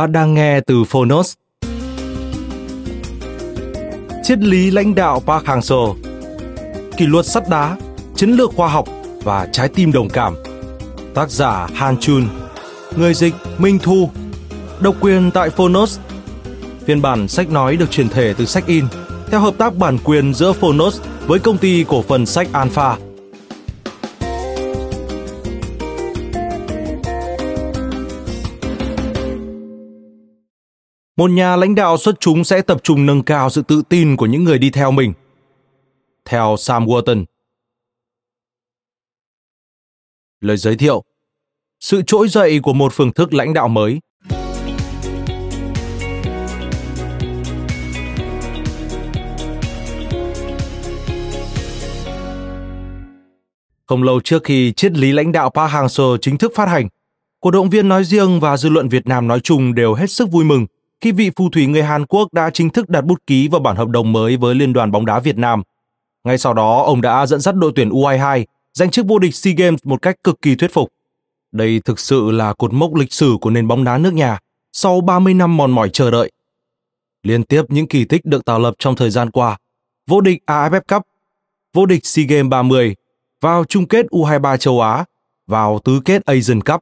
Bạn đang nghe từ Phonos. Triết lý lãnh đạo Park Hang-seo Kỷ luật sắt đá, chiến lược khoa học và trái tim đồng cảm. Tác giả Han Chun Người dịch Minh Thu Độc quyền tại Phonos. Phiên bản sách nói được truyền thể từ sách in theo hợp tác bản quyền giữa Phonos với công ty cổ phần sách Alpha. Một nhà lãnh đạo xuất chúng sẽ tập trung nâng cao sự tự tin của những người đi theo mình. Theo Sam Walton. Lời giới thiệu Sự trỗi dậy của một phương thức lãnh đạo mới Không lâu trước khi triết lý lãnh đạo Park Hang-seo chính thức phát hành, cổ động viên nói riêng và dư luận Việt Nam nói chung đều hết sức vui mừng – khi vị phù thủy người Hàn Quốc đã chính thức đặt bút ký vào bản hợp đồng mới với Liên đoàn bóng đá Việt Nam. Ngay sau đó, ông đã dẫn dắt đội tuyển U22 giành chức vô địch SEA Games một cách cực kỳ thuyết phục. Đây thực sự là cột mốc lịch sử của nền bóng đá nước nhà sau 30 năm mòn mỏi chờ đợi. Liên tiếp những kỳ tích được tạo lập trong thời gian qua, vô địch AFF Cup, vô địch SEA Games 30, vào chung kết U23 châu Á, vào tứ kết Asian Cup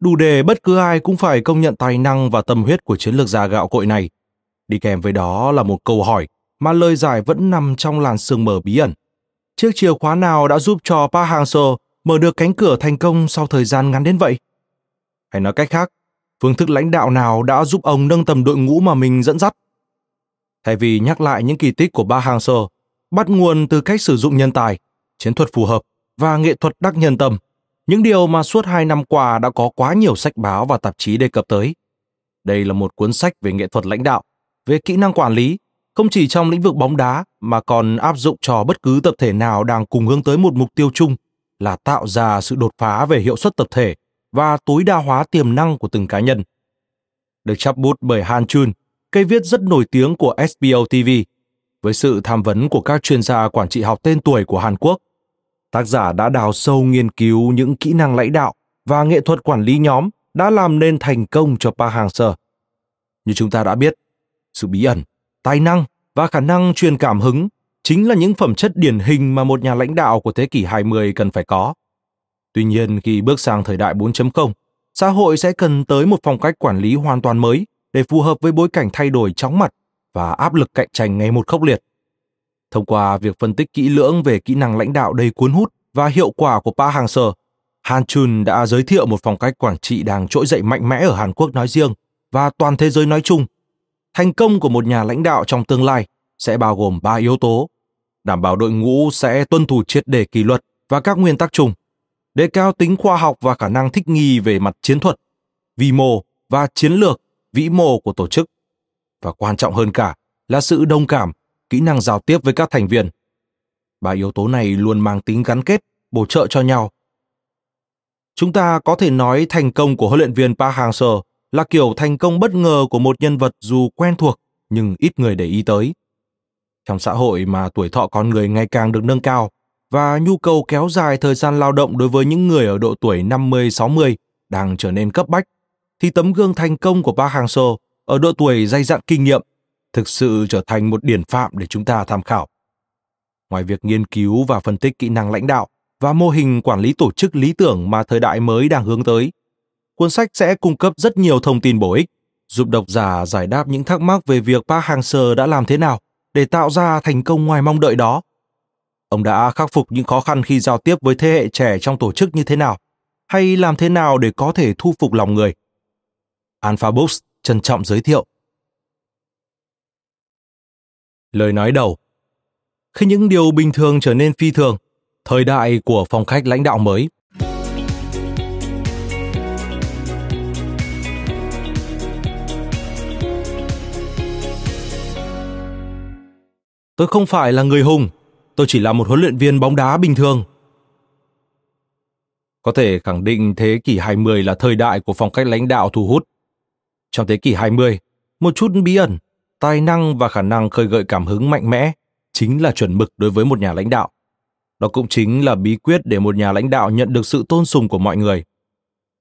đủ để bất cứ ai cũng phải công nhận tài năng và tâm huyết của chiến lược gia gạo cội này. Đi kèm với đó là một câu hỏi mà lời giải vẫn nằm trong làn sương mờ bí ẩn. Chiếc chìa khóa nào đã giúp cho Park Hang-seo mở được cánh cửa thành công sau thời gian ngắn đến vậy? Hay nói cách khác, phương thức lãnh đạo nào đã giúp ông nâng tầm đội ngũ mà mình dẫn dắt? Thay vì nhắc lại những kỳ tích của Park Hang-seo, bắt nguồn từ cách sử dụng nhân tài, chiến thuật phù hợp và nghệ thuật đắc nhân tâm – những điều mà suốt hai năm qua đã có quá nhiều sách báo và tạp chí đề cập tới. Đây là một cuốn sách về nghệ thuật lãnh đạo, về kỹ năng quản lý, không chỉ trong lĩnh vực bóng đá mà còn áp dụng cho bất cứ tập thể nào đang cùng hướng tới một mục tiêu chung là tạo ra sự đột phá về hiệu suất tập thể và tối đa hóa tiềm năng của từng cá nhân. Được chắp bút bởi Han Chun, cây viết rất nổi tiếng của SBO TV, với sự tham vấn của các chuyên gia quản trị học tên tuổi của Hàn Quốc, tác giả đã đào sâu nghiên cứu những kỹ năng lãnh đạo và nghệ thuật quản lý nhóm đã làm nên thành công cho Pa Hang-seo. Như chúng ta đã biết, sự bí ẩn, tài năng và khả năng truyền cảm hứng chính là những phẩm chất điển hình mà một nhà lãnh đạo của thế kỷ 20 cần phải có. Tuy nhiên, khi bước sang thời đại 4.0, xã hội sẽ cần tới một phong cách quản lý hoàn toàn mới để phù hợp với bối cảnh thay đổi chóng mặt và áp lực cạnh tranh ngày một khốc liệt. Thông qua việc phân tích kỹ lưỡng về kỹ năng lãnh đạo đầy cuốn hút và hiệu quả của Park Hang-seo, Han Chun đã giới thiệu một phong cách quản trị đang trỗi dậy mạnh mẽ ở Hàn Quốc nói riêng và toàn thế giới nói chung. Thành công của một nhà lãnh đạo trong tương lai sẽ bao gồm ba yếu tố: đảm bảo đội ngũ sẽ tuân thủ triệt để kỷ luật và các nguyên tắc chung, đề cao tính khoa học và khả năng thích nghi về mặt chiến thuật, vi mô và chiến lược vĩ mô của tổ chức, và quan trọng hơn cả là sự đồng cảm kỹ năng giao tiếp với các thành viên. Ba yếu tố này luôn mang tính gắn kết, bổ trợ cho nhau. Chúng ta có thể nói thành công của huấn luyện viên Park Hang-seo là kiểu thành công bất ngờ của một nhân vật dù quen thuộc nhưng ít người để ý tới. Trong xã hội mà tuổi thọ con người ngày càng được nâng cao và nhu cầu kéo dài thời gian lao động đối với những người ở độ tuổi 50-60 đang trở nên cấp bách, thì tấm gương thành công của Park Hang-seo ở độ tuổi dày dặn kinh nghiệm thực sự trở thành một điển phạm để chúng ta tham khảo. ngoài việc nghiên cứu và phân tích kỹ năng lãnh đạo và mô hình quản lý tổ chức lý tưởng mà thời đại mới đang hướng tới, cuốn sách sẽ cung cấp rất nhiều thông tin bổ ích, giúp độc giả giải đáp những thắc mắc về việc Park Hang-seo đã làm thế nào để tạo ra thành công ngoài mong đợi đó. Ông đã khắc phục những khó khăn khi giao tiếp với thế hệ trẻ trong tổ chức như thế nào, hay làm thế nào để có thể thu phục lòng người. Alpha Books trân trọng giới thiệu. Lời nói đầu Khi những điều bình thường trở nên phi thường, thời đại của phong cách lãnh đạo mới Tôi không phải là người hùng, tôi chỉ là một huấn luyện viên bóng đá bình thường. Có thể khẳng định thế kỷ 20 là thời đại của phong cách lãnh đạo thu hút. Trong thế kỷ 20, một chút bí ẩn, tài năng và khả năng khơi gợi cảm hứng mạnh mẽ chính là chuẩn mực đối với một nhà lãnh đạo. Đó cũng chính là bí quyết để một nhà lãnh đạo nhận được sự tôn sùng của mọi người.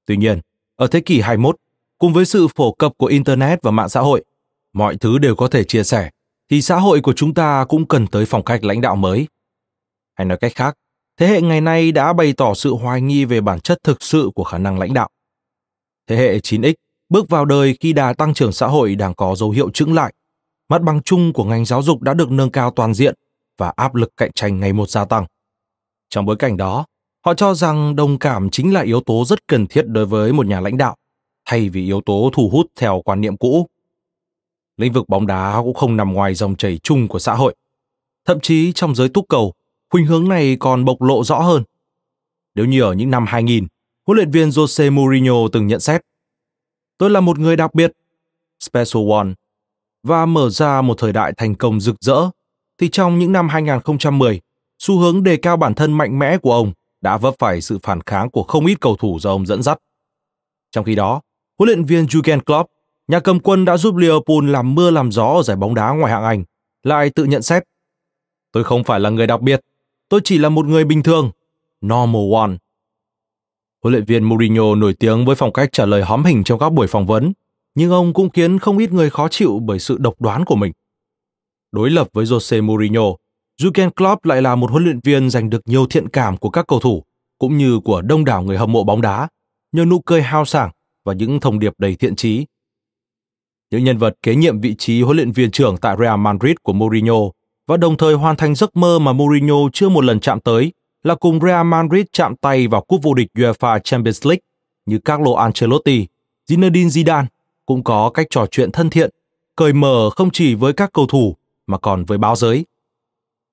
Tuy nhiên, ở thế kỷ 21, cùng với sự phổ cập của internet và mạng xã hội, mọi thứ đều có thể chia sẻ thì xã hội của chúng ta cũng cần tới phong cách lãnh đạo mới. Hay nói cách khác, thế hệ ngày nay đã bày tỏ sự hoài nghi về bản chất thực sự của khả năng lãnh đạo. Thế hệ 9X bước vào đời khi đà tăng trưởng xã hội đang có dấu hiệu chững lại. Mặt bằng chung của ngành giáo dục đã được nâng cao toàn diện và áp lực cạnh tranh ngày một gia tăng. Trong bối cảnh đó, họ cho rằng đồng cảm chính là yếu tố rất cần thiết đối với một nhà lãnh đạo, thay vì yếu tố thu hút theo quan niệm cũ lĩnh vực bóng đá cũng không nằm ngoài dòng chảy chung của xã hội. Thậm chí trong giới túc cầu, khuynh hướng này còn bộc lộ rõ hơn. Nếu như ở những năm 2000, huấn luyện viên Jose Mourinho từng nhận xét Tôi là một người đặc biệt, Special One, và mở ra một thời đại thành công rực rỡ, thì trong những năm 2010, xu hướng đề cao bản thân mạnh mẽ của ông đã vấp phải sự phản kháng của không ít cầu thủ do ông dẫn dắt. Trong khi đó, huấn luyện viên Jurgen Klopp nhà cầm quân đã giúp Liverpool làm mưa làm gió ở giải bóng đá ngoài hạng Anh, lại tự nhận xét. Tôi không phải là người đặc biệt, tôi chỉ là một người bình thường, normal one. Huấn luyện viên Mourinho nổi tiếng với phong cách trả lời hóm hình trong các buổi phỏng vấn, nhưng ông cũng khiến không ít người khó chịu bởi sự độc đoán của mình. Đối lập với Jose Mourinho, Jurgen Klopp lại là một huấn luyện viên giành được nhiều thiện cảm của các cầu thủ, cũng như của đông đảo người hâm mộ bóng đá, nhờ nụ cười hao sảng và những thông điệp đầy thiện trí những nhân vật kế nhiệm vị trí huấn luyện viên trưởng tại Real Madrid của Mourinho và đồng thời hoàn thành giấc mơ mà Mourinho chưa một lần chạm tới là cùng Real Madrid chạm tay vào cúp vô địch UEFA Champions League như Carlo Ancelotti, Zinedine Zidane cũng có cách trò chuyện thân thiện, cởi mở không chỉ với các cầu thủ mà còn với báo giới.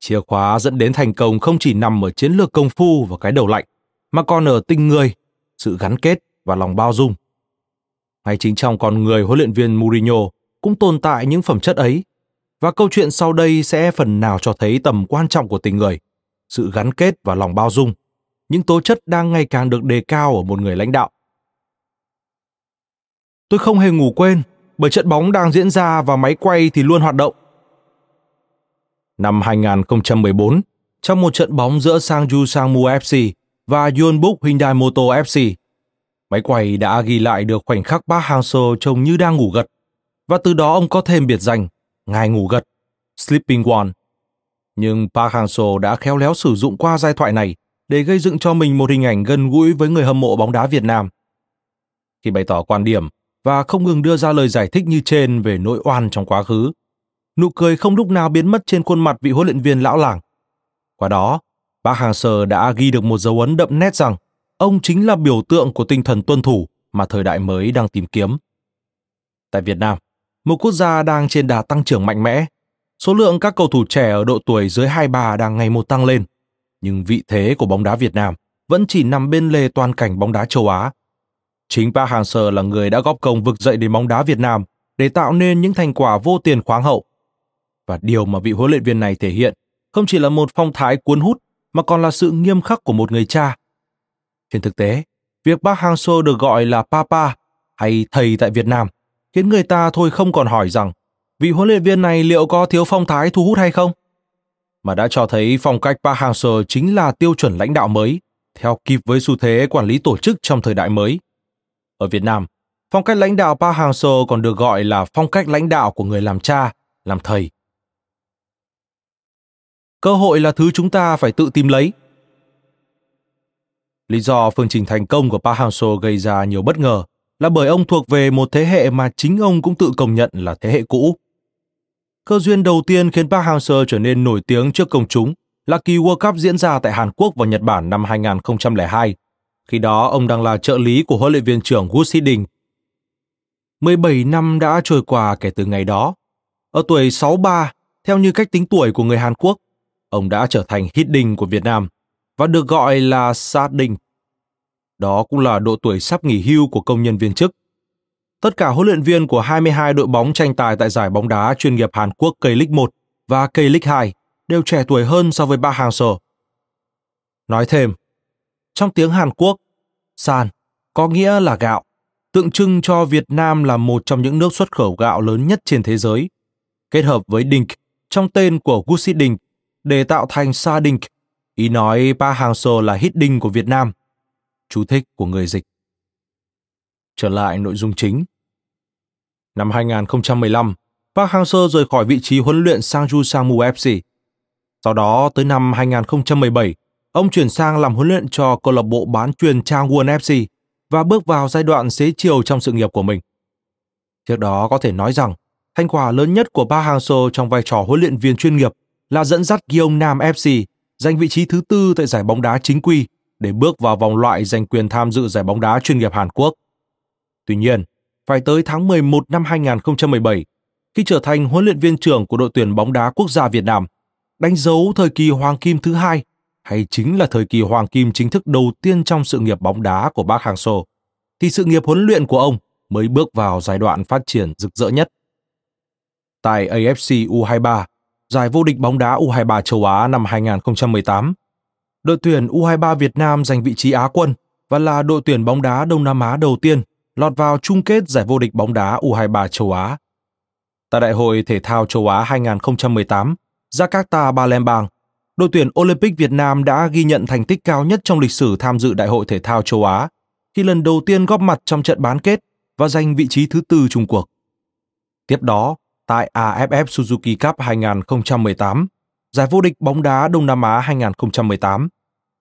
Chìa khóa dẫn đến thành công không chỉ nằm ở chiến lược công phu và cái đầu lạnh, mà còn ở tình người, sự gắn kết và lòng bao dung ngay chính trong con người huấn luyện viên Mourinho cũng tồn tại những phẩm chất ấy. Và câu chuyện sau đây sẽ phần nào cho thấy tầm quan trọng của tình người, sự gắn kết và lòng bao dung, những tố chất đang ngày càng được đề cao ở một người lãnh đạo. Tôi không hề ngủ quên, bởi trận bóng đang diễn ra và máy quay thì luôn hoạt động. Năm 2014, trong một trận bóng giữa Sangju Sangmu FC và Yonbuk Hyundai Moto FC, Máy quay đã ghi lại được khoảnh khắc Park Hang-seo trông như đang ngủ gật, và từ đó ông có thêm biệt danh Ngài ngủ gật, Sleeping One. Nhưng Park Hang-seo đã khéo léo sử dụng qua giai thoại này để gây dựng cho mình một hình ảnh gần gũi với người hâm mộ bóng đá Việt Nam. Khi bày tỏ quan điểm và không ngừng đưa ra lời giải thích như trên về nỗi oan trong quá khứ, nụ cười không lúc nào biến mất trên khuôn mặt vị huấn luyện viên lão làng. Qua đó, bác Hàng Sờ đã ghi được một dấu ấn đậm nét rằng ông chính là biểu tượng của tinh thần tuân thủ mà thời đại mới đang tìm kiếm. Tại Việt Nam, một quốc gia đang trên đà tăng trưởng mạnh mẽ, số lượng các cầu thủ trẻ ở độ tuổi dưới 23 đang ngày một tăng lên, nhưng vị thế của bóng đá Việt Nam vẫn chỉ nằm bên lề toàn cảnh bóng đá châu Á. Chính Park Hang-seo là người đã góp công vực dậy đến bóng đá Việt Nam để tạo nên những thành quả vô tiền khoáng hậu. Và điều mà vị huấn luyện viên này thể hiện không chỉ là một phong thái cuốn hút mà còn là sự nghiêm khắc của một người cha trên thực tế, việc Park Hang Seo được gọi là Papa hay thầy tại Việt Nam khiến người ta thôi không còn hỏi rằng vị huấn luyện viên này liệu có thiếu phong thái thu hút hay không, mà đã cho thấy phong cách Park Hang-seo chính là tiêu chuẩn lãnh đạo mới, theo kịp với xu thế quản lý tổ chức trong thời đại mới. Ở Việt Nam, phong cách lãnh đạo Park Hang-seo còn được gọi là phong cách lãnh đạo của người làm cha, làm thầy. Cơ hội là thứ chúng ta phải tự tìm lấy. Lý do phương trình thành công của Park Hang-seo gây ra nhiều bất ngờ là bởi ông thuộc về một thế hệ mà chính ông cũng tự công nhận là thế hệ cũ. Cơ duyên đầu tiên khiến Park Hang-seo trở nên nổi tiếng trước công chúng là kỳ World Cup diễn ra tại Hàn Quốc và Nhật Bản năm 2002. Khi đó, ông đang là trợ lý của huấn luyện viên trưởng Gus Hiddink. 17 năm đã trôi qua kể từ ngày đó. Ở tuổi 63, theo như cách tính tuổi của người Hàn Quốc, ông đã trở thành hit của Việt Nam và được gọi là Sa đình. Đó cũng là độ tuổi sắp nghỉ hưu của công nhân viên chức. Tất cả huấn luyện viên của 22 đội bóng tranh tài tại giải bóng đá chuyên nghiệp Hàn Quốc K-League 1 và K-League 2 đều trẻ tuổi hơn so với Ba Hang-seo. Nói thêm, trong tiếng Hàn Quốc, san có nghĩa là gạo, tượng trưng cho Việt Nam là một trong những nước xuất khẩu gạo lớn nhất trên thế giới. Kết hợp với Dink trong tên của Gucci Dink để tạo thành Sa Dink, ý nói Park Hang-seo là hit đinh của Việt Nam. Chú thích của người dịch. Trở lại nội dung chính. Năm 2015, Park Hang-seo rời khỏi vị trí huấn luyện Sangju Sangmu FC. Sau đó tới năm 2017, ông chuyển sang làm huấn luyện cho câu lạc bộ bán truyền Changwon FC và bước vào giai đoạn xế chiều trong sự nghiệp của mình. Trước đó có thể nói rằng, thành quả lớn nhất của Park Hang-seo trong vai trò huấn luyện viên chuyên nghiệp là dẫn dắt Gyeongnam FC giành vị trí thứ tư tại giải bóng đá chính quy để bước vào vòng loại giành quyền tham dự giải bóng đá chuyên nghiệp Hàn Quốc. Tuy nhiên, phải tới tháng 11 năm 2017, khi trở thành huấn luyện viên trưởng của đội tuyển bóng đá quốc gia Việt Nam, đánh dấu thời kỳ hoàng kim thứ hai hay chính là thời kỳ hoàng kim chính thức đầu tiên trong sự nghiệp bóng đá của bác Hàng Sô, thì sự nghiệp huấn luyện của ông mới bước vào giai đoạn phát triển rực rỡ nhất. Tại AFC U23, giải vô địch bóng đá U23 châu Á năm 2018, đội tuyển U23 Việt Nam giành vị trí Á quân và là đội tuyển bóng đá Đông Nam Á đầu tiên lọt vào chung kết giải vô địch bóng đá U23 châu Á. Tại Đại hội Thể thao châu Á 2018, Jakarta, Palembang, đội tuyển Olympic Việt Nam đã ghi nhận thành tích cao nhất trong lịch sử tham dự Đại hội Thể thao châu Á khi lần đầu tiên góp mặt trong trận bán kết và giành vị trí thứ tư chung cuộc. Tiếp đó, tại AFF Suzuki Cup 2018, giải vô địch bóng đá Đông Nam Á 2018,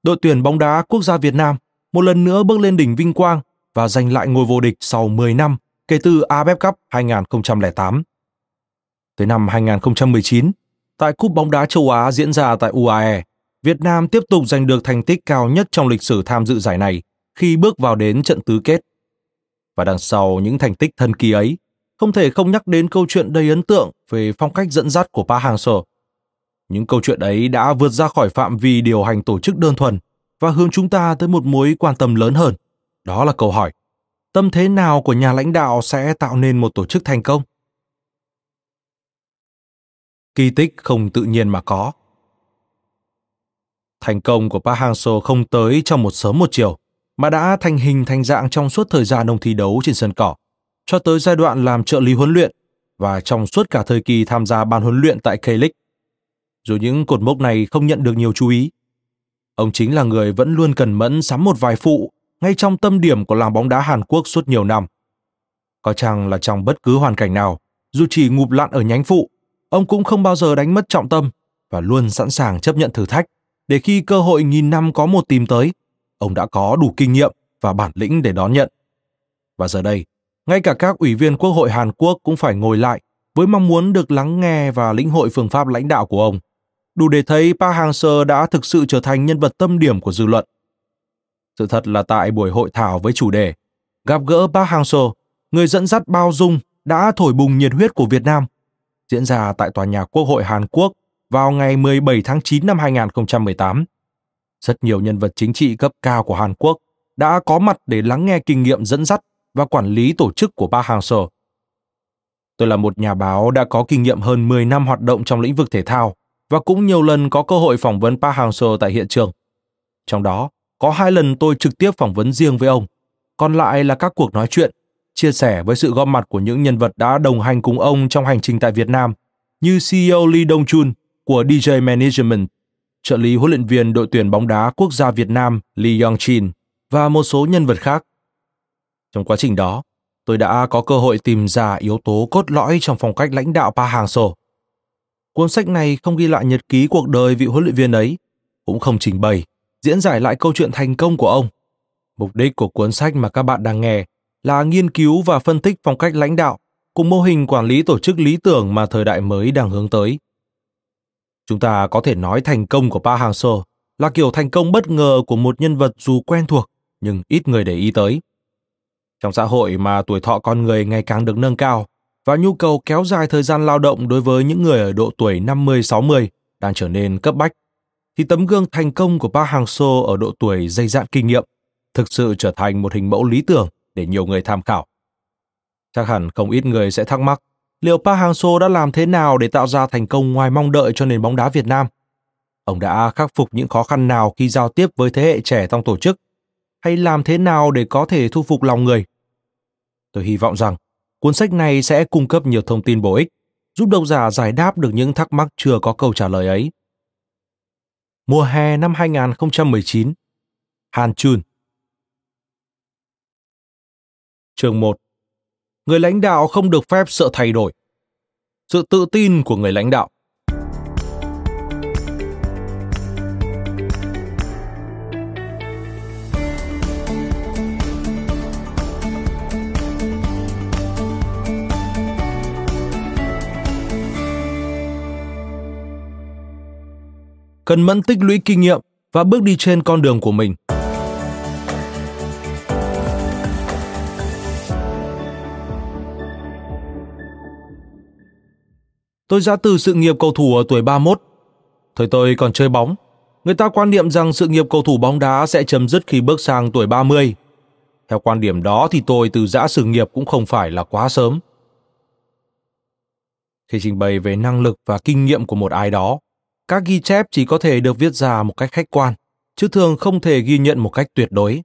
đội tuyển bóng đá quốc gia Việt Nam một lần nữa bước lên đỉnh vinh quang và giành lại ngôi vô địch sau 10 năm kể từ AFF Cup 2008. Tới năm 2019, tại Cúp bóng đá châu Á diễn ra tại UAE, Việt Nam tiếp tục giành được thành tích cao nhất trong lịch sử tham dự giải này khi bước vào đến trận tứ kết. Và đằng sau những thành tích thần kỳ ấy, không thể không nhắc đến câu chuyện đầy ấn tượng về phong cách dẫn dắt của Park Hang-seo. Những câu chuyện ấy đã vượt ra khỏi phạm vi điều hành tổ chức đơn thuần và hướng chúng ta tới một mối quan tâm lớn hơn. Đó là câu hỏi, tâm thế nào của nhà lãnh đạo sẽ tạo nên một tổ chức thành công? Kỳ tích không tự nhiên mà có. Thành công của Park Hang-seo không tới trong một sớm một chiều, mà đã thành hình thành dạng trong suốt thời gian ông thi đấu trên sân cỏ, cho tới giai đoạn làm trợ lý huấn luyện và trong suốt cả thời kỳ tham gia ban huấn luyện tại K-League. Dù những cột mốc này không nhận được nhiều chú ý, ông chính là người vẫn luôn cần mẫn sắm một vài phụ ngay trong tâm điểm của làng bóng đá Hàn Quốc suốt nhiều năm. Có chăng là trong bất cứ hoàn cảnh nào, dù chỉ ngụp lặn ở nhánh phụ, ông cũng không bao giờ đánh mất trọng tâm và luôn sẵn sàng chấp nhận thử thách để khi cơ hội nghìn năm có một tìm tới, ông đã có đủ kinh nghiệm và bản lĩnh để đón nhận. Và giờ đây, ngay cả các ủy viên Quốc hội Hàn Quốc cũng phải ngồi lại với mong muốn được lắng nghe và lĩnh hội phương pháp lãnh đạo của ông. Đủ để thấy Park Hang-seo đã thực sự trở thành nhân vật tâm điểm của dư luận. Sự thật là tại buổi hội thảo với chủ đề Gặp gỡ Park Hang-seo, người dẫn dắt bao dung đã thổi bùng nhiệt huyết của Việt Nam, diễn ra tại tòa nhà Quốc hội Hàn Quốc vào ngày 17 tháng 9 năm 2018. Rất nhiều nhân vật chính trị cấp cao của Hàn Quốc đã có mặt để lắng nghe kinh nghiệm dẫn dắt và quản lý tổ chức của Park Hang-seo. Tôi là một nhà báo đã có kinh nghiệm hơn 10 năm hoạt động trong lĩnh vực thể thao và cũng nhiều lần có cơ hội phỏng vấn Park Hang-seo tại hiện trường. Trong đó, có hai lần tôi trực tiếp phỏng vấn riêng với ông, còn lại là các cuộc nói chuyện, chia sẻ với sự góp mặt của những nhân vật đã đồng hành cùng ông trong hành trình tại Việt Nam, như CEO Lee Dong Chun của DJ Management, trợ lý huấn luyện viên đội tuyển bóng đá quốc gia Việt Nam Lee Yong Chin và một số nhân vật khác. Trong quá trình đó, tôi đã có cơ hội tìm ra yếu tố cốt lõi trong phong cách lãnh đạo Pa Hàng Sổ. Cuốn sách này không ghi lại nhật ký cuộc đời vị huấn luyện viên ấy, cũng không trình bày, diễn giải lại câu chuyện thành công của ông. Mục đích của cuốn sách mà các bạn đang nghe là nghiên cứu và phân tích phong cách lãnh đạo cùng mô hình quản lý tổ chức lý tưởng mà thời đại mới đang hướng tới. Chúng ta có thể nói thành công của Park Hang-seo là kiểu thành công bất ngờ của một nhân vật dù quen thuộc nhưng ít người để ý tới. Trong xã hội mà tuổi thọ con người ngày càng được nâng cao và nhu cầu kéo dài thời gian lao động đối với những người ở độ tuổi 50-60 đang trở nên cấp bách, thì tấm gương thành công của Park Hang-seo ở độ tuổi dày dạn kinh nghiệm thực sự trở thành một hình mẫu lý tưởng để nhiều người tham khảo. Chắc hẳn không ít người sẽ thắc mắc liệu Park Hang-seo đã làm thế nào để tạo ra thành công ngoài mong đợi cho nền bóng đá Việt Nam? Ông đã khắc phục những khó khăn nào khi giao tiếp với thế hệ trẻ trong tổ chức? Hay làm thế nào để có thể thu phục lòng người? Tôi hy vọng rằng cuốn sách này sẽ cung cấp nhiều thông tin bổ ích, giúp độc giả giải đáp được những thắc mắc chưa có câu trả lời ấy. Mùa hè năm 2019 Hàn Chun Chương 1 Người lãnh đạo không được phép sợ thay đổi. Sự tự tin của người lãnh đạo. Cần mẫn tích lũy kinh nghiệm và bước đi trên con đường của mình. Tôi ra từ sự nghiệp cầu thủ ở tuổi 31. Thời tôi còn chơi bóng. Người ta quan niệm rằng sự nghiệp cầu thủ bóng đá sẽ chấm dứt khi bước sang tuổi 30. Theo quan điểm đó thì tôi từ giã sự nghiệp cũng không phải là quá sớm. Khi trình bày về năng lực và kinh nghiệm của một ai đó, các ghi chép chỉ có thể được viết ra một cách khách quan, chứ thường không thể ghi nhận một cách tuyệt đối.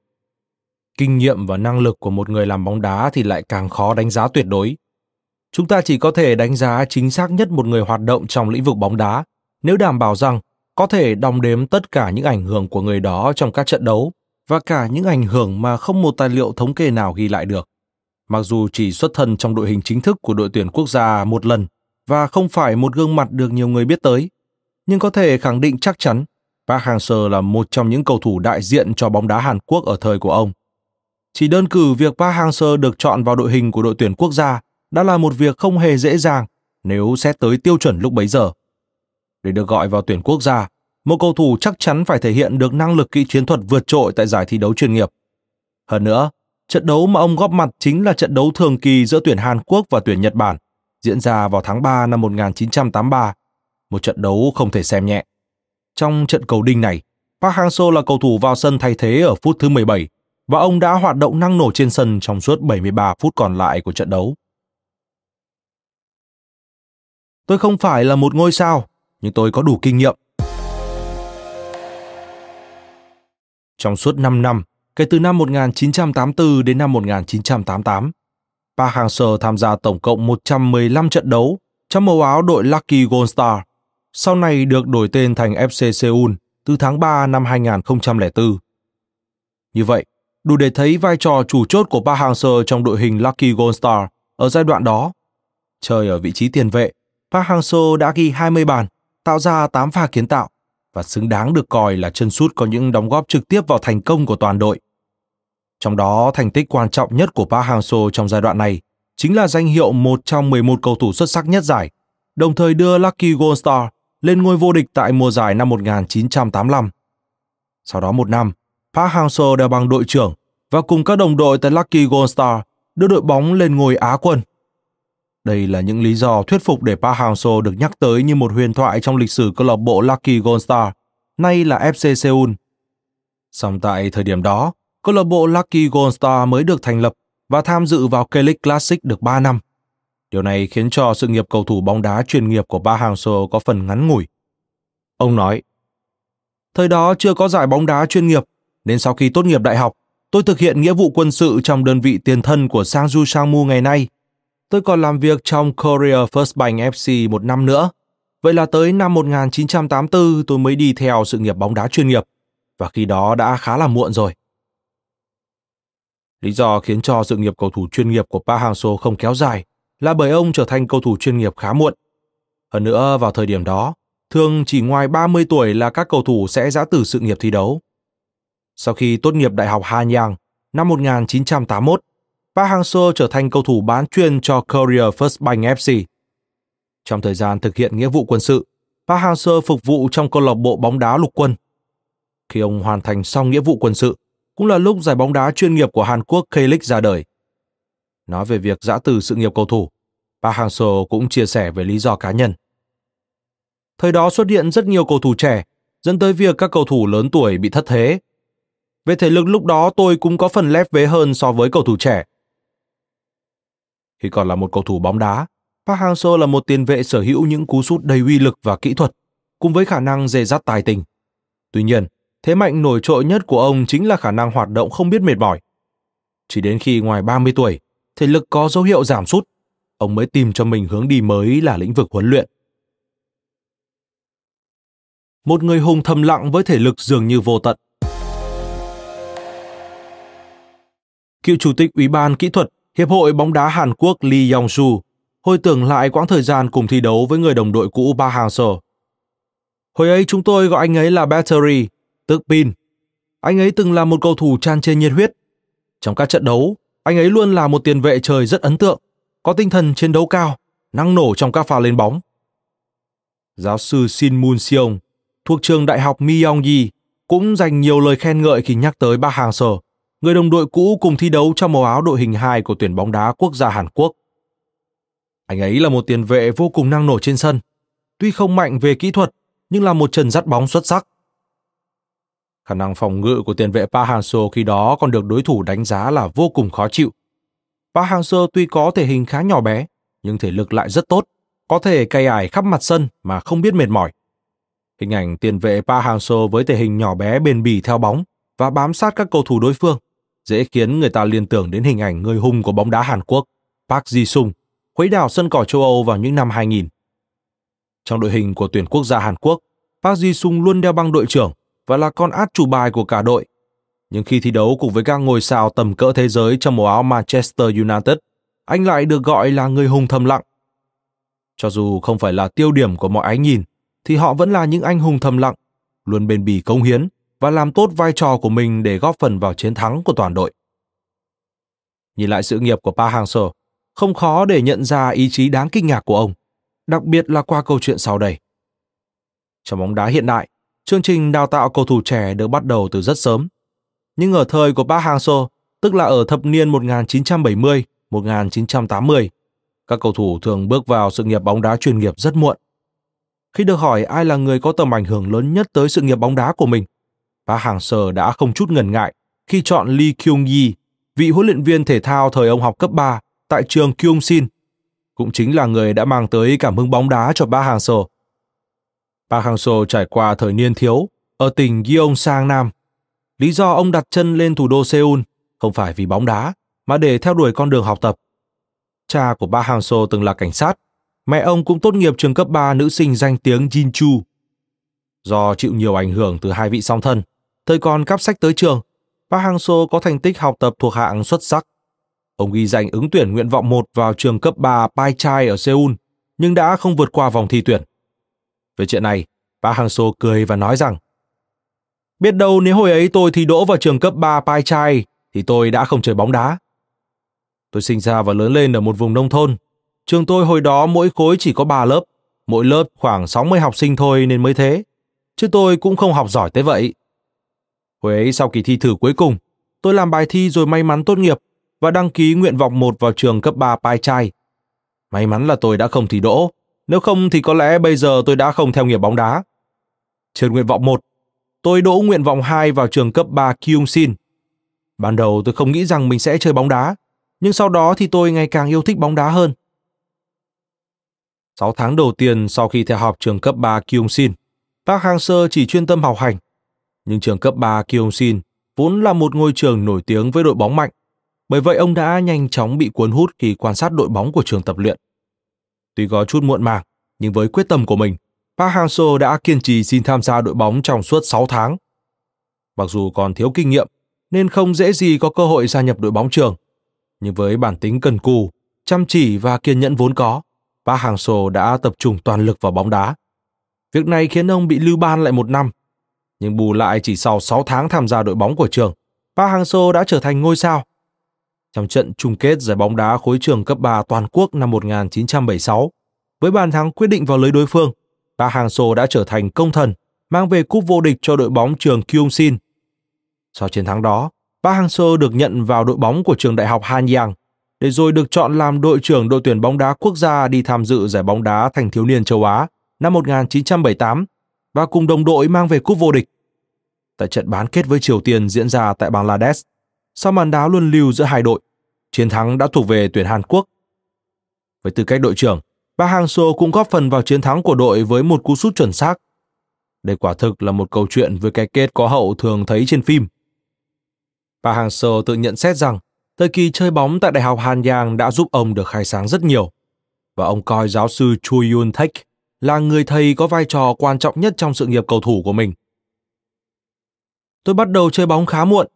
Kinh nghiệm và năng lực của một người làm bóng đá thì lại càng khó đánh giá tuyệt đối chúng ta chỉ có thể đánh giá chính xác nhất một người hoạt động trong lĩnh vực bóng đá nếu đảm bảo rằng có thể đong đếm tất cả những ảnh hưởng của người đó trong các trận đấu và cả những ảnh hưởng mà không một tài liệu thống kê nào ghi lại được. Mặc dù chỉ xuất thân trong đội hình chính thức của đội tuyển quốc gia một lần và không phải một gương mặt được nhiều người biết tới, nhưng có thể khẳng định chắc chắn Park Hang-seo là một trong những cầu thủ đại diện cho bóng đá Hàn Quốc ở thời của ông. Chỉ đơn cử việc Park Hang-seo được chọn vào đội hình của đội tuyển quốc gia đã là một việc không hề dễ dàng nếu xét tới tiêu chuẩn lúc bấy giờ. Để được gọi vào tuyển quốc gia, một cầu thủ chắc chắn phải thể hiện được năng lực kỹ chiến thuật vượt trội tại giải thi đấu chuyên nghiệp. Hơn nữa, trận đấu mà ông góp mặt chính là trận đấu thường kỳ giữa tuyển Hàn Quốc và tuyển Nhật Bản, diễn ra vào tháng 3 năm 1983, một trận đấu không thể xem nhẹ. Trong trận cầu đinh này, Park Hang-seo là cầu thủ vào sân thay thế ở phút thứ 17 và ông đã hoạt động năng nổ trên sân trong suốt 73 phút còn lại của trận đấu. Tôi không phải là một ngôi sao, nhưng tôi có đủ kinh nghiệm. Trong suốt 5 năm, kể từ năm 1984 đến năm 1988, Park Hang-seo tham gia tổng cộng 115 trận đấu trong màu áo đội Lucky Gold Star, sau này được đổi tên thành FC Seoul từ tháng 3 năm 2004. Như vậy, đủ để thấy vai trò chủ chốt của Park Hang-seo trong đội hình Lucky Gold Star ở giai đoạn đó. Chơi ở vị trí tiền vệ, Park Hang-seo đã ghi 20 bàn, tạo ra 8 pha kiến tạo và xứng đáng được coi là chân sút có những đóng góp trực tiếp vào thành công của toàn đội. Trong đó, thành tích quan trọng nhất của Park Hang-seo trong giai đoạn này chính là danh hiệu một trong 11 cầu thủ xuất sắc nhất giải, đồng thời đưa Lucky Gold Star lên ngôi vô địch tại mùa giải năm 1985. Sau đó một năm, Park Hang-seo đeo bằng đội trưởng và cùng các đồng đội tại Lucky Gold Star đưa đội bóng lên ngôi Á quân. Đây là những lý do thuyết phục để Park Hang-seo được nhắc tới như một huyền thoại trong lịch sử câu lạc bộ Lucky Gold Star, nay là FC Seoul. Song tại thời điểm đó, câu lạc bộ Lucky Gold Star mới được thành lập và tham dự vào K-League Classic được 3 năm. Điều này khiến cho sự nghiệp cầu thủ bóng đá chuyên nghiệp của Park Hang-seo có phần ngắn ngủi. Ông nói, Thời đó chưa có giải bóng đá chuyên nghiệp, nên sau khi tốt nghiệp đại học, tôi thực hiện nghĩa vụ quân sự trong đơn vị tiền thân của Sangju Sangmu ngày nay – Tôi còn làm việc trong Korea First Bank FC một năm nữa. Vậy là tới năm 1984 tôi mới đi theo sự nghiệp bóng đá chuyên nghiệp, và khi đó đã khá là muộn rồi. Lý do khiến cho sự nghiệp cầu thủ chuyên nghiệp của Park Hang-seo không kéo dài là bởi ông trở thành cầu thủ chuyên nghiệp khá muộn. Hơn nữa vào thời điểm đó, thường chỉ ngoài 30 tuổi là các cầu thủ sẽ giã từ sự nghiệp thi đấu. Sau khi tốt nghiệp Đại học Hanyang năm 1981, Park Hang-seo trở thành cầu thủ bán chuyên cho Korea First Bank FC. Trong thời gian thực hiện nghĩa vụ quân sự, Park Hang-seo phục vụ trong câu lạc bộ bóng đá lục quân. Khi ông hoàn thành xong nghĩa vụ quân sự, cũng là lúc giải bóng đá chuyên nghiệp của Hàn Quốc K-League ra đời. Nói về việc giã từ sự nghiệp cầu thủ, Park Hang-seo cũng chia sẻ về lý do cá nhân. Thời đó xuất hiện rất nhiều cầu thủ trẻ, dẫn tới việc các cầu thủ lớn tuổi bị thất thế. Về thể lực lúc đó tôi cũng có phần lép vế hơn so với cầu thủ trẻ. Khi còn là một cầu thủ bóng đá, Park Hang-seo là một tiền vệ sở hữu những cú sút đầy uy lực và kỹ thuật, cùng với khả năng dè dắt tài tình. Tuy nhiên, thế mạnh nổi trội nhất của ông chính là khả năng hoạt động không biết mệt mỏi. Chỉ đến khi ngoài 30 tuổi, thể lực có dấu hiệu giảm sút, ông mới tìm cho mình hướng đi mới là lĩnh vực huấn luyện. Một người hùng thầm lặng với thể lực dường như vô tận. Cựu chủ tịch Ủy ban Kỹ thuật Hiệp hội bóng đá Hàn Quốc Lee Yong-su hồi tưởng lại quãng thời gian cùng thi đấu với người đồng đội cũ Ba Hang-seo. Hồi ấy chúng tôi gọi anh ấy là Battery, tức pin. Anh ấy từng là một cầu thủ tràn trề nhiệt huyết. Trong các trận đấu, anh ấy luôn là một tiền vệ trời rất ấn tượng, có tinh thần chiến đấu cao, năng nổ trong các pha lên bóng. Giáo sư Shin Moon Seong thuộc trường đại học Myeongji cũng dành nhiều lời khen ngợi khi nhắc tới Ba Hang-seo, người đồng đội cũ cùng thi đấu trong màu áo đội hình 2 của tuyển bóng đá quốc gia Hàn Quốc. Anh ấy là một tiền vệ vô cùng năng nổ trên sân, tuy không mạnh về kỹ thuật nhưng là một chân dắt bóng xuất sắc. Khả năng phòng ngự của tiền vệ Park Hang-seo khi đó còn được đối thủ đánh giá là vô cùng khó chịu. Park Hang-seo tuy có thể hình khá nhỏ bé, nhưng thể lực lại rất tốt, có thể cày ải khắp mặt sân mà không biết mệt mỏi. Hình ảnh tiền vệ Park Hang-seo với thể hình nhỏ bé bền bỉ theo bóng và bám sát các cầu thủ đối phương dễ khiến người ta liên tưởng đến hình ảnh người hùng của bóng đá Hàn Quốc, Park Ji-sung, khuấy đảo sân cỏ châu Âu vào những năm 2000. Trong đội hình của tuyển quốc gia Hàn Quốc, Park Ji-sung luôn đeo băng đội trưởng và là con át chủ bài của cả đội. Nhưng khi thi đấu cùng với các ngôi sao tầm cỡ thế giới trong màu áo Manchester United, anh lại được gọi là người hùng thầm lặng. Cho dù không phải là tiêu điểm của mọi ánh nhìn, thì họ vẫn là những anh hùng thầm lặng, luôn bền bỉ công hiến và làm tốt vai trò của mình để góp phần vào chiến thắng của toàn đội. Nhìn lại sự nghiệp của Park Hang-seo, không khó để nhận ra ý chí đáng kinh ngạc của ông, đặc biệt là qua câu chuyện sau đây. Trong bóng đá hiện đại, chương trình đào tạo cầu thủ trẻ được bắt đầu từ rất sớm. Nhưng ở thời của Park Hang-seo, tức là ở thập niên 1970, 1980, các cầu thủ thường bước vào sự nghiệp bóng đá chuyên nghiệp rất muộn. Khi được hỏi ai là người có tầm ảnh hưởng lớn nhất tới sự nghiệp bóng đá của mình, Park Hang-seo đã không chút ngần ngại khi chọn Lee Kyung-yi, vị huấn luyện viên thể thao thời ông học cấp 3 tại trường Kyung-sin, cũng chính là người đã mang tới cảm hứng bóng đá cho Park Hang-seo. Park Hang-seo trải qua thời niên thiếu ở tỉnh Gyeongsang Nam. Lý do ông đặt chân lên thủ đô Seoul không phải vì bóng đá, mà để theo đuổi con đường học tập. Cha của Park Hang-seo từng là cảnh sát, mẹ ông cũng tốt nghiệp trường cấp 3 nữ sinh danh tiếng Jinchu. Do chịu nhiều ảnh hưởng từ hai vị song thân, thời còn cắp sách tới trường, Park Hang-seo có thành tích học tập thuộc hạng xuất sắc. Ông ghi danh ứng tuyển nguyện vọng 1 vào trường cấp 3 Pai Chai ở Seoul, nhưng đã không vượt qua vòng thi tuyển. Về chuyện này, Park Hang-seo cười và nói rằng Biết đâu nếu hồi ấy tôi thi đỗ vào trường cấp 3 Pai Chai thì tôi đã không chơi bóng đá. Tôi sinh ra và lớn lên ở một vùng nông thôn. Trường tôi hồi đó mỗi khối chỉ có 3 lớp, mỗi lớp khoảng 60 học sinh thôi nên mới thế. Chứ tôi cũng không học giỏi tới vậy. Hồi ấy sau kỳ thi thử cuối cùng, tôi làm bài thi rồi may mắn tốt nghiệp và đăng ký nguyện vọng 1 vào trường cấp 3 Pai Chai. May mắn là tôi đã không thi đỗ, nếu không thì có lẽ bây giờ tôi đã không theo nghiệp bóng đá. Trên nguyện vọng 1, tôi đỗ nguyện vọng 2 vào trường cấp 3 Kyung Sin. Ban đầu tôi không nghĩ rằng mình sẽ chơi bóng đá, nhưng sau đó thì tôi ngày càng yêu thích bóng đá hơn. 6 tháng đầu tiên sau khi theo học trường cấp 3 Kyung Sin, Park Hang-seo chỉ chuyên tâm học hành. Nhưng trường cấp 3 Kyongsin vốn là một ngôi trường nổi tiếng với đội bóng mạnh, bởi vậy ông đã nhanh chóng bị cuốn hút khi quan sát đội bóng của trường tập luyện. Tuy có chút muộn màng, nhưng với quyết tâm của mình, Park Hang-seo đã kiên trì xin tham gia đội bóng trong suốt 6 tháng. Mặc dù còn thiếu kinh nghiệm, nên không dễ gì có cơ hội gia nhập đội bóng trường. Nhưng với bản tính cần cù, chăm chỉ và kiên nhẫn vốn có, Park Hang-seo đã tập trung toàn lực vào bóng đá. Việc này khiến ông bị lưu ban lại một năm. Nhưng bù lại chỉ sau 6 tháng tham gia đội bóng của trường, Park Hang-seo đã trở thành ngôi sao. Trong trận chung kết giải bóng đá khối trường cấp 3 toàn quốc năm 1976, với bàn thắng quyết định vào lưới đối phương, Park Hang-seo đã trở thành công thần, mang về cúp vô địch cho đội bóng trường Kyungshin. Sau chiến thắng đó, Park Hang-seo được nhận vào đội bóng của trường đại học Hanyang, để rồi được chọn làm đội trưởng đội tuyển bóng đá quốc gia đi tham dự giải bóng đá thành thiếu niên châu Á năm 1978 và cùng đồng đội mang về cúp vô địch. Tại trận bán kết với Triều Tiên diễn ra tại Bangladesh, sau màn đá luân lưu giữa hai đội, chiến thắng đã thuộc về tuyển Hàn Quốc. Với tư cách đội trưởng, Park Hang-seo cũng góp phần vào chiến thắng của đội với một cú sút chuẩn xác. Đây quả thực là một câu chuyện với cái kết có hậu thường thấy trên phim. Park Hang-seo tự nhận xét rằng thời kỳ chơi bóng tại Đại học Hàn Giang đã giúp ông được khai sáng rất nhiều. Và ông coi giáo sư Choi Yun Taek là người thầy có vai trò quan trọng nhất trong sự nghiệp cầu thủ của mình. Tôi bắt đầu chơi bóng khá muộn,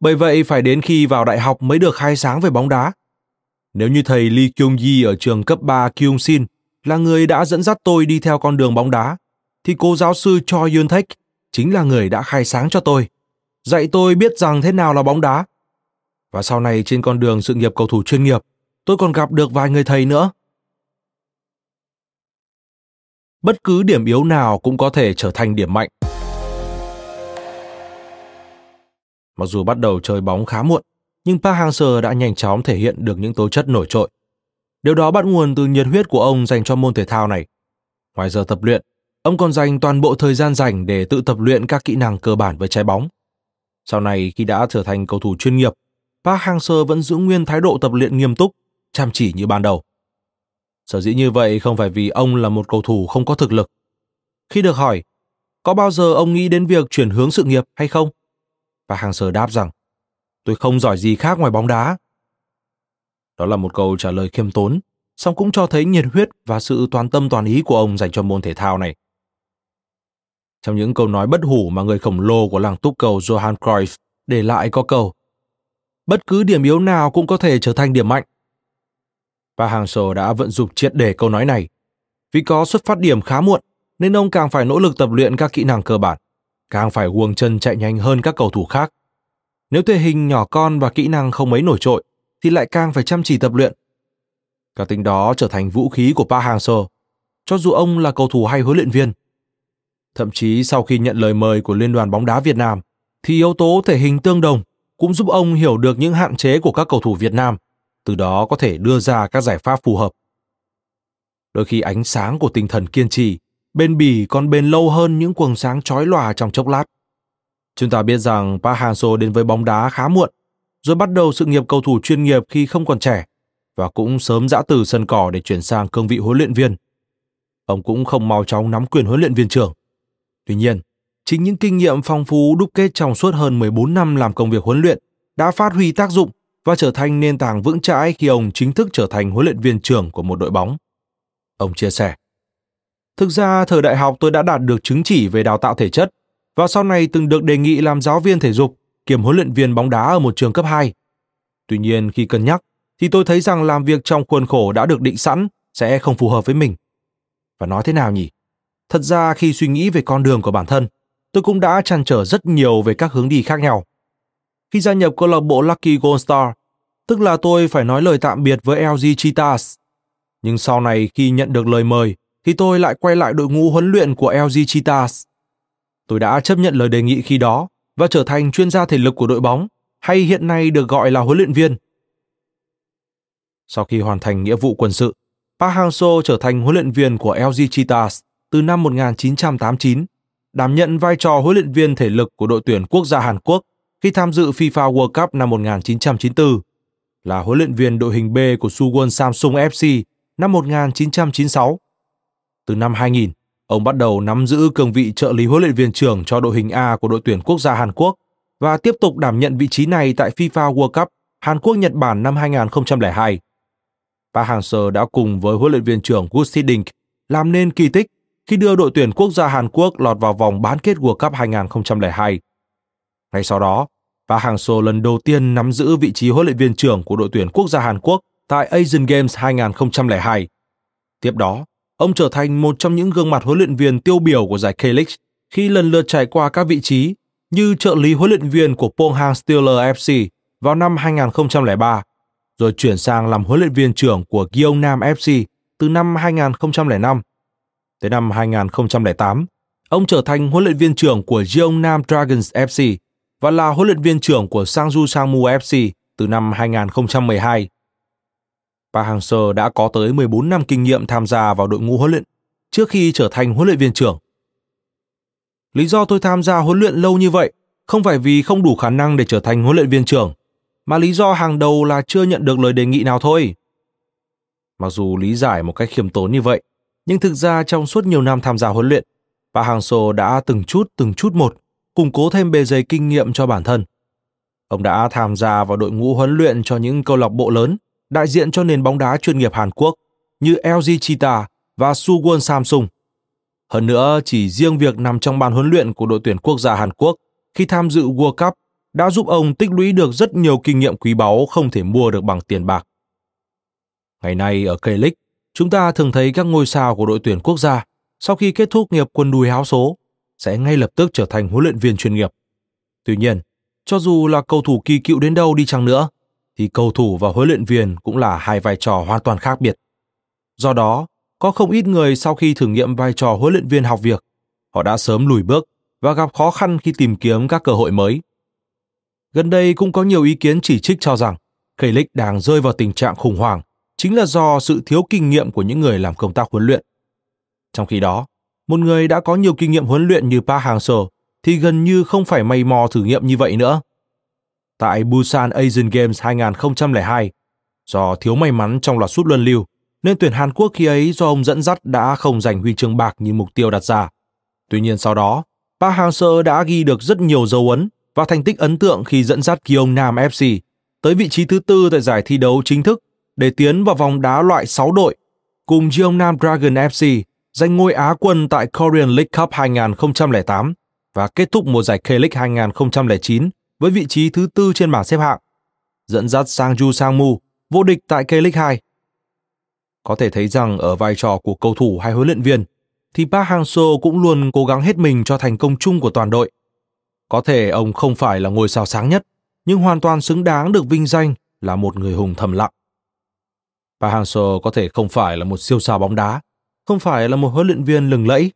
bởi vậy phải đến khi vào đại học mới được khai sáng về bóng đá. Nếu như thầy Lee Kyung Yi ở trường cấp 3 Kyung Sin là người đã dẫn dắt tôi đi theo con đường bóng đá, thì cô giáo sư Choi Yun Taek chính là người đã khai sáng cho tôi, dạy tôi biết rằng thế nào là bóng đá. Và sau này trên con đường sự nghiệp cầu thủ chuyên nghiệp, tôi còn gặp được vài người thầy nữa. Bất cứ điểm yếu nào cũng có thể trở thành điểm mạnh. Mặc dù bắt đầu chơi bóng khá muộn, nhưng Park Hang-seo đã nhanh chóng thể hiện được những tố chất nổi trội. Điều đó bắt nguồn từ nhiệt huyết của ông dành cho môn thể thao này. Ngoài giờ tập luyện, ông còn dành toàn bộ thời gian dành để tự tập luyện các kỹ năng cơ bản với trái bóng. Sau này khi đã trở thành cầu thủ chuyên nghiệp, Park Hang-seo vẫn giữ nguyên thái độ tập luyện nghiêm túc, chăm chỉ như ban đầu. Sở dĩ như vậy không phải vì ông là một cầu thủ không có thực lực. Khi được hỏi, có bao giờ ông nghĩ đến việc chuyển hướng sự nghiệp hay không? Park Hang-seo đáp rằng, tôi không giỏi gì khác ngoài bóng đá. Đó là một câu trả lời khiêm tốn, song cũng cho thấy nhiệt huyết và sự toàn tâm toàn ý của ông dành cho môn thể thao này. Trong những câu nói bất hủ mà người khổng lồ của làng túc cầu Johan Cruyff để lại có câu Bất cứ điểm yếu nào cũng có thể trở thành điểm mạnh. Và Hàng Sổ đã vận dụng triệt để câu nói này. Vì có xuất phát điểm khá muộn, nên ông càng phải nỗ lực tập luyện các kỹ năng cơ bản, càng phải guồng chân chạy nhanh hơn các cầu thủ khác. Nếu thể hình nhỏ con và kỹ năng không mấy nổi trội, thì lại càng phải chăm chỉ tập luyện. Cả tính đó trở thành vũ khí của Pa Hang-seo, cho dù ông là cầu thủ hay huấn luyện viên. Thậm chí sau khi nhận lời mời của Liên đoàn bóng đá Việt Nam, thì yếu tố thể hình tương đồng cũng giúp ông hiểu được những hạn chế của các cầu thủ Việt Nam, từ đó có thể đưa ra các giải pháp phù hợp. Đôi khi ánh sáng của tinh thần kiên trì, bền bỉ còn bền lâu hơn những quầng sáng chói lòa trong chốc lát. Chúng ta biết rằng Park Hang-seo đến với bóng đá khá muộn, rồi bắt đầu sự nghiệp cầu thủ chuyên nghiệp khi không còn trẻ và cũng sớm dã từ sân cỏ để chuyển sang cương vị huấn luyện viên. Ông cũng không mau chóng nắm quyền huấn luyện viên trưởng. Tuy nhiên, chính những kinh nghiệm phong phú đúc kết trong suốt hơn 14 năm làm công việc huấn luyện đã phát huy tác dụng và trở thành nền tảng vững chãi khi ông chính thức trở thành huấn luyện viên trưởng của một đội bóng. Ông chia sẻ, Thực ra, thời đại học tôi đã đạt được chứng chỉ về đào tạo thể chất và sau này từng được đề nghị làm giáo viên thể dục kiêm huấn luyện viên bóng đá ở một trường cấp 2. Tuy nhiên, khi cân nhắc, thì tôi thấy rằng làm việc trong khuôn khổ đã được định sẵn sẽ không phù hợp với mình. Và nói thế nào nhỉ? Thật ra khi suy nghĩ về con đường của bản thân, tôi cũng đã chăn trở rất nhiều về các hướng đi khác nhau. Khi gia nhập câu lạc bộ Lucky Gold Star, tức là tôi phải nói lời tạm biệt với LG Cheetahs. Nhưng sau này khi nhận được lời mời, thì tôi lại quay lại đội ngũ huấn luyện của LG Cheetahs. Tôi đã chấp nhận lời đề nghị khi đó và trở thành chuyên gia thể lực của đội bóng, hay hiện nay được gọi là huấn luyện viên. Sau khi hoàn thành nghĩa vụ quân sự, Park Hang-seo trở thành huấn luyện viên của LG Cheetahs từ năm 1989 đảm nhận vai trò huấn luyện viên thể lực của đội tuyển quốc gia Hàn Quốc khi tham dự FIFA World Cup năm 1994, là huấn luyện viên đội hình B của Suwon Samsung FC năm 1996. Từ năm 2000, ông bắt đầu nắm giữ cương vị trợ lý huấn luyện viên trưởng cho đội hình A của đội tuyển quốc gia Hàn Quốc và tiếp tục đảm nhận vị trí này tại FIFA World Cup Hàn Quốc Nhật Bản năm 2002. Park Hang-seo đã cùng với huấn luyện viên trưởng Woo Si-dink làm nên kỳ tích khi đưa đội tuyển quốc gia Hàn Quốc lọt vào vòng bán kết World Cup 2002. Ngay sau đó, Park Hang-seo lần đầu tiên nắm giữ vị trí huấn luyện viên trưởng của đội tuyển quốc gia Hàn Quốc tại Asian Games 2002. Tiếp đó, ông trở thành một trong những gương mặt huấn luyện viên tiêu biểu của giải K-League khi lần lượt trải qua các vị trí như trợ lý huấn luyện viên của Pohang Steelers FC vào năm 2003, rồi chuyển sang làm huấn luyện viên trưởng của Gyeongnam FC từ năm 2005. Tới năm 2008, ông trở thành huấn luyện viên trưởng của Gyeongnam Dragons FC và là huấn luyện viên trưởng của Sangju Sangmu FC từ năm 2012. Park Hang-seo đã có tới 14 năm kinh nghiệm tham gia vào đội ngũ huấn luyện trước khi trở thành huấn luyện viên trưởng. Lý do tôi tham gia huấn luyện lâu như vậy không phải vì không đủ khả năng để trở thành huấn luyện viên trưởng, mà lý do hàng đầu là chưa nhận được lời đề nghị nào thôi. Mặc dù lý giải một cách khiêm tốn như vậy, nhưng thực ra trong suốt nhiều năm tham gia huấn luyện, Park Hang-seo đã từng chút từng chút một củng cố thêm bề dày kinh nghiệm cho bản thân. Ông đã tham gia vào đội ngũ huấn luyện cho những câu lạc bộ lớn đại diện cho nền bóng đá chuyên nghiệp Hàn Quốc như LG Cheetah và Suwon Samsung. Hơn nữa, chỉ riêng việc nằm trong ban huấn luyện của đội tuyển quốc gia Hàn Quốc khi tham dự World Cup đã giúp ông tích lũy được rất nhiều kinh nghiệm quý báu không thể mua được bằng tiền bạc. Ngày nay ở K-League, chúng ta thường thấy các ngôi sao của đội tuyển quốc gia sau khi kết thúc nghiệp quân đùi háo số sẽ ngay lập tức trở thành huấn luyện viên chuyên nghiệp. Tuy nhiên, cho dù là cầu thủ kỳ cựu đến đâu đi chăng nữa, thì cầu thủ và huấn luyện viên cũng là hai vai trò hoàn toàn khác biệt. Do đó, có không ít người sau khi thử nghiệm vai trò huấn luyện viên học việc, họ đã sớm lùi bước và gặp khó khăn khi tìm kiếm các cơ hội mới. Gần đây cũng có nhiều ý kiến chỉ trích cho rằng K-League đang rơi vào tình trạng khủng hoảng chính là do sự thiếu kinh nghiệm của những người làm công tác huấn luyện. Trong khi đó, một người đã có nhiều kinh nghiệm huấn luyện như Park Hang-seo thì gần như không phải may mò thử nghiệm như vậy nữa. Tại Busan Asian Games 2002, do thiếu may mắn trong loạt sút luân lưu, nên tuyển Hàn Quốc khi ấy do ông dẫn dắt đã không giành huy chương bạc như mục tiêu đặt ra. Tuy nhiên sau đó, Park Hang-seo đã ghi được rất nhiều dấu ấn và thành tích ấn tượng khi dẫn dắt Gyeongnam FC tới vị trí thứ tư tại giải thi đấu chính thức để tiến vào vòng đá loại 6 đội, cùng Gyeongnam Dragon FC giành ngôi Á quân tại Korean League Cup 2008 và kết thúc mùa giải K-League 2009 với vị trí thứ tư trên bảng xếp hạng, dẫn dắt Sangju Sangmu vô địch tại K-League 2. Có thể thấy rằng ở vai trò của cầu thủ hay huấn luyện viên, thì Park Hang-seo cũng luôn cố gắng hết mình cho thành công chung của toàn đội. Có thể ông không phải là ngôi sao sáng nhất, nhưng hoàn toàn xứng đáng được vinh danh là một người hùng thầm lặng. Park Hang-seo có thể không phải là một siêu sao bóng đá, không phải là một huấn luyện viên lừng lẫy,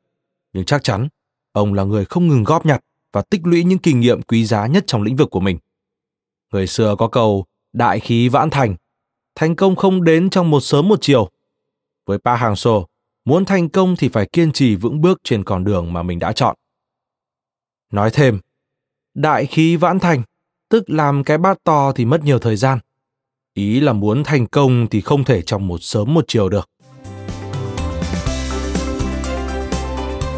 nhưng chắc chắn ông là người không ngừng góp nhặt và tích lũy những kinh nghiệm quý giá nhất trong lĩnh vực của mình. Người xưa có câu đại khí vãn thành, thành công không đến trong một sớm một chiều. Với Pa Hang-seo, muốn thành công thì phải kiên trì vững bước trên con đường mà mình đã chọn. Nói thêm, đại khí vãn thành, tức làm cái bát to thì mất nhiều thời gian. Ý là muốn thành công thì không thể trong một sớm một chiều được.